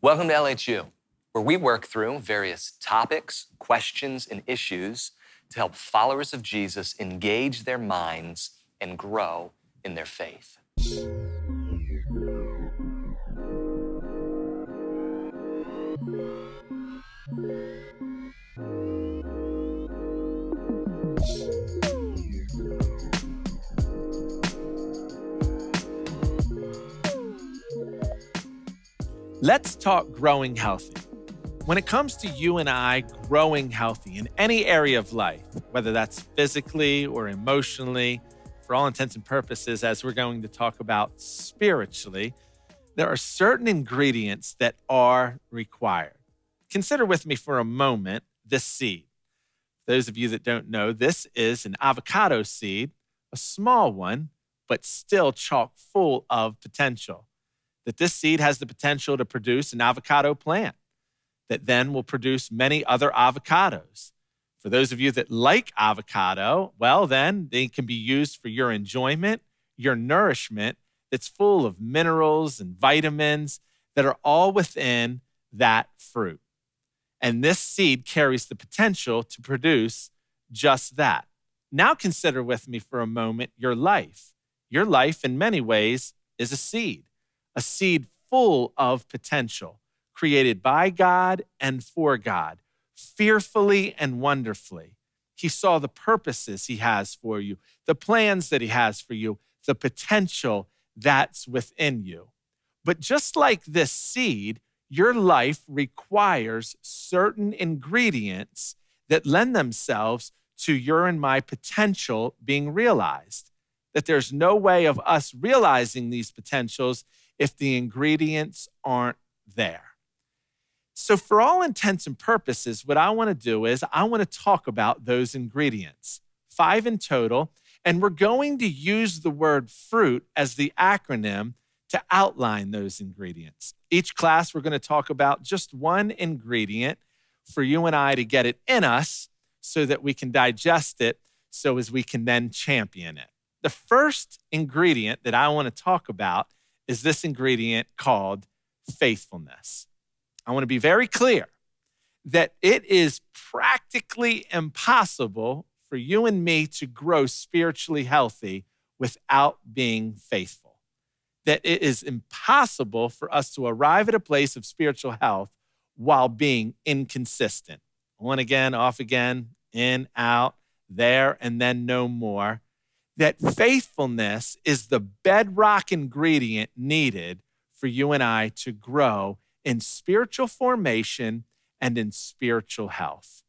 Welcome to LHU, where we work through various topics, questions, and issues to help followers of Jesus engage their minds and grow in their faith. Let's talk growing healthy. When it comes to you and I growing healthy in any area of life, whether that's physically or emotionally, for all intents and purposes, as we're going to talk about spiritually, there are certain ingredients that are required. Consider with me for a moment this seed. Those of you that don't know, this is an avocado seed, a small one, but still chock full of potential that this seed has the potential to produce an avocado plant that then will produce many other avocados. For those of you that like avocado, well, then they can be used for your enjoyment, your nourishment that's full of minerals and vitamins that are all within that fruit. And this seed carries the potential to produce just that. Now consider with me for a moment your life. Your life, in many ways, is a seed a seed full of potential, created by God and for God, fearfully and wonderfully. He saw the purposes He has for you, the plans that He has for you, the potential that's within you. But just like this seed, your life requires certain ingredients that lend themselves to your and my potential being realized. That there's no way of us realizing these potentials if the ingredients aren't there. So, for all intents and purposes, what I want to do is I want to talk about those ingredients, five in total, and we're going to use the word fruit as the acronym to outline those ingredients. Each class, we're going to talk about just one ingredient for you and I to get it in us so that we can digest it so as we can then champion it. The first ingredient that I want to talk about is this ingredient called faithfulness. I want to be very clear that it is practically impossible for you and me to grow spiritually healthy without being faithful. That it is impossible for us to arrive at a place of spiritual health while being inconsistent. On again, off again, in, out, there, and then no more that faithfulness is the bedrock ingredient needed for you and I to grow in spiritual formation and in spiritual health.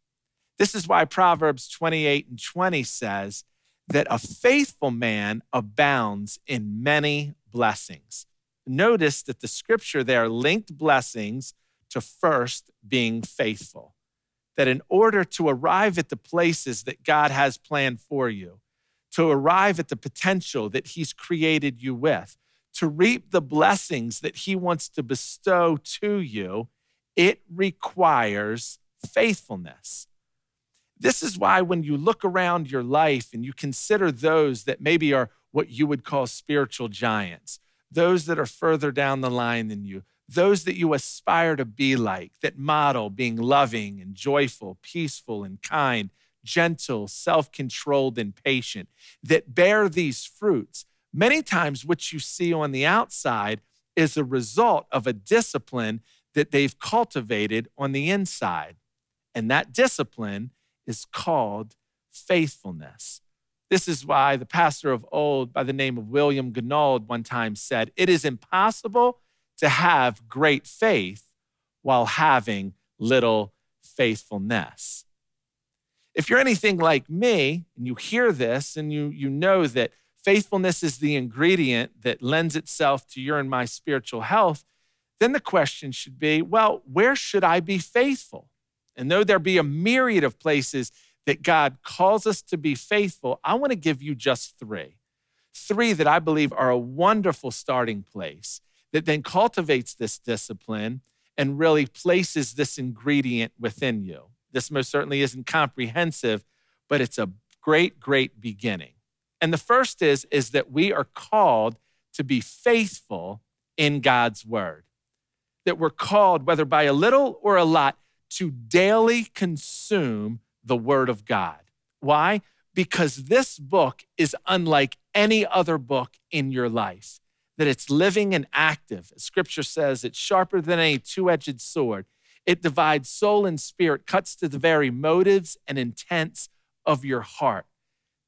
This is why Proverbs 28 and 20 says that a faithful man abounds in many blessings. Notice that the scripture there linked blessings to first being faithful. That in order to arrive at the places that God has planned for you, to arrive at the potential that He's created you with, to reap the blessings that He wants to bestow to you, it requires faithfulness. This is why, when you look around your life and you consider those that maybe are what you would call spiritual giants, those that are further down the line than you, those that you aspire to be like, that model being loving and joyful, peaceful and kind, gentle, self controlled, and patient, that bear these fruits. Many times, what you see on the outside is a result of a discipline that they've cultivated on the inside. And that discipline is called faithfulness. This is why the pastor of old, by the name of William Gnauld, one time said, It is impossible to have great faith while having little faithfulness. If you're anything like me and you hear this and you, you know that faithfulness is the ingredient that lends itself to your and my spiritual health, then the question should be well, where should I be faithful? And though there be a myriad of places that God calls us to be faithful, I want to give you just three. Three that I believe are a wonderful starting place that then cultivates this discipline and really places this ingredient within you. This most certainly isn't comprehensive, but it's a great, great beginning. And the first is, is that we are called to be faithful in God's word. that we're called, whether by a little or a lot, to daily consume the Word of God. Why? Because this book is unlike any other book in your life, that it's living and active. Scripture says it's sharper than a two edged sword. It divides soul and spirit, cuts to the very motives and intents of your heart.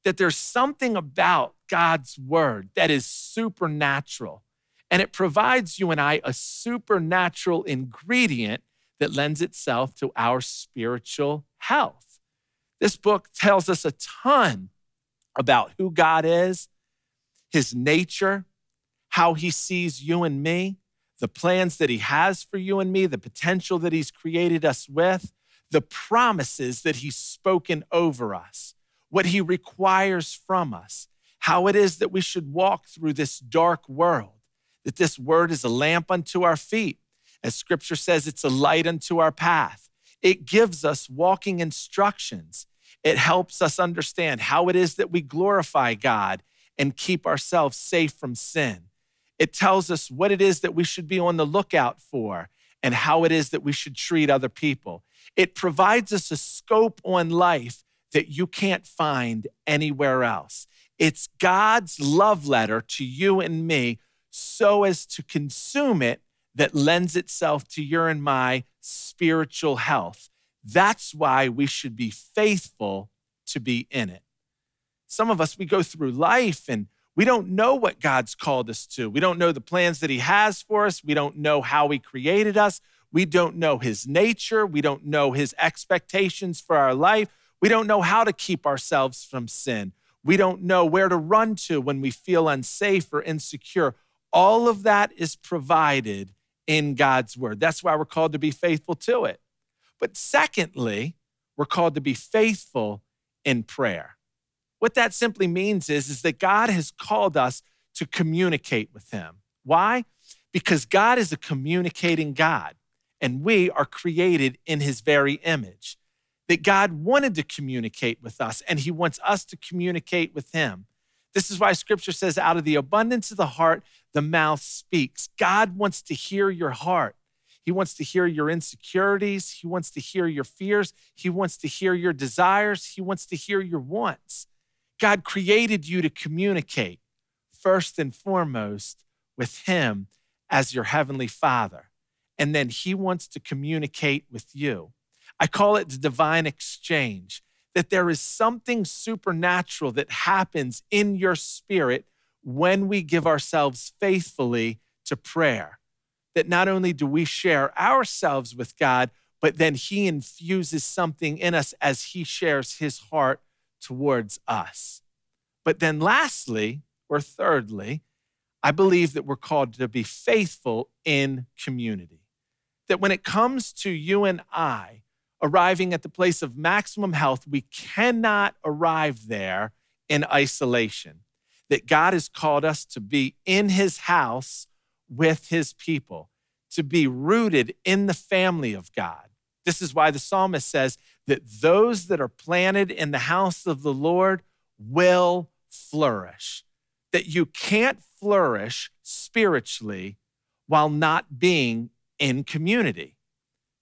That there's something about God's word that is supernatural. And it provides you and I a supernatural ingredient that lends itself to our spiritual health. This book tells us a ton about who God is, his nature, how he sees you and me, the plans that he has for you and me, the potential that he's created us with, the promises that he's spoken over us, what he requires from us, how it is that we should walk through this dark world, that this word is a lamp unto our feet. As scripture says, it's a light unto our path. It gives us walking instructions. It helps us understand how it is that we glorify God and keep ourselves safe from sin. It tells us what it is that we should be on the lookout for and how it is that we should treat other people. It provides us a scope on life that you can't find anywhere else. It's God's love letter to you and me so as to consume it that lends itself to your and my spiritual health. That's why we should be faithful to be in it. Some of us, we go through life and we don't know what God's called us to. We don't know the plans that He has for us. We don't know how He created us. We don't know His nature. We don't know His expectations for our life. We don't know how to keep ourselves from sin. We don't know where to run to when we feel unsafe or insecure. All of that is provided in God's word. That's why we're called to be faithful to it. But secondly, we're called to be faithful in prayer. What that simply means is, is that God has called us to communicate with Him. Why? Because God is a communicating God, and we are created in His very image. That God wanted to communicate with us, and He wants us to communicate with Him. This is why Scripture says, out of the abundance of the heart, the mouth speaks. God wants to hear your heart. He wants to hear your insecurities. He wants to hear your fears. He wants to hear your desires. He wants to hear your wants. God created you to communicate first and foremost with Him as your Heavenly Father. And then He wants to communicate with you. I call it the divine exchange, that there is something supernatural that happens in your spirit when we give ourselves faithfully to prayer. That not only do we share ourselves with God, but then He infuses something in us as He shares His heart towards us. But then, lastly, or thirdly, I believe that we're called to be faithful in community. That when it comes to you and I arriving at the place of maximum health, we cannot arrive there in isolation. That God has called us to be in his house with his people, to be rooted in the family of God. This is why the psalmist says that those that are planted in the house of the Lord will flourish. That you can't flourish spiritually while not being in community.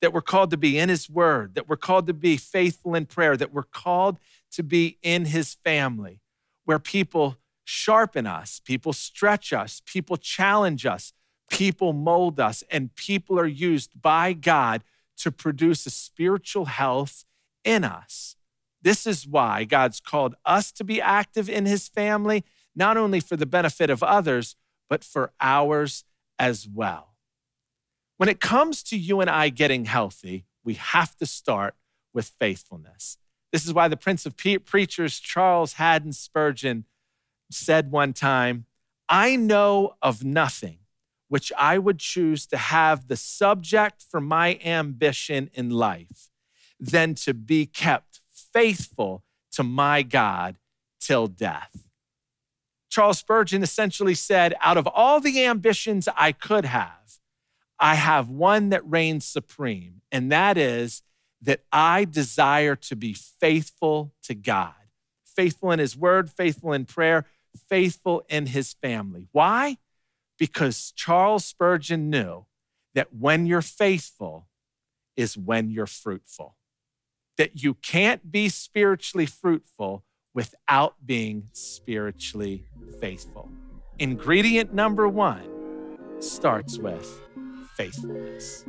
That we're called to be in His Word, that we're called to be faithful in prayer, that we're called to be in His family, where people sharpen us, people stretch us, people challenge us, people mold us, and people are used by God to produce a spiritual health in us. This is why God's called us to be active in his family, not only for the benefit of others, but for ours as well. When it comes to you and I getting healthy, we have to start with faithfulness. This is why the Prince of Preachers, Charles Haddon Spurgeon, said one time, I know of nothing which I would choose to have the subject for my ambition in life than to be kept faithful to my God till death. Charles Spurgeon essentially said, out of all the ambitions I could have, I have one that reigns supreme, and that is that I desire to be faithful to God, faithful in His word, faithful in prayer, faithful in His family. Why? Because Charles Spurgeon knew that when you're faithful is when you're fruitful. That you can't be spiritually fruitful without being spiritually faithful. Ingredient number one starts with faithfulness.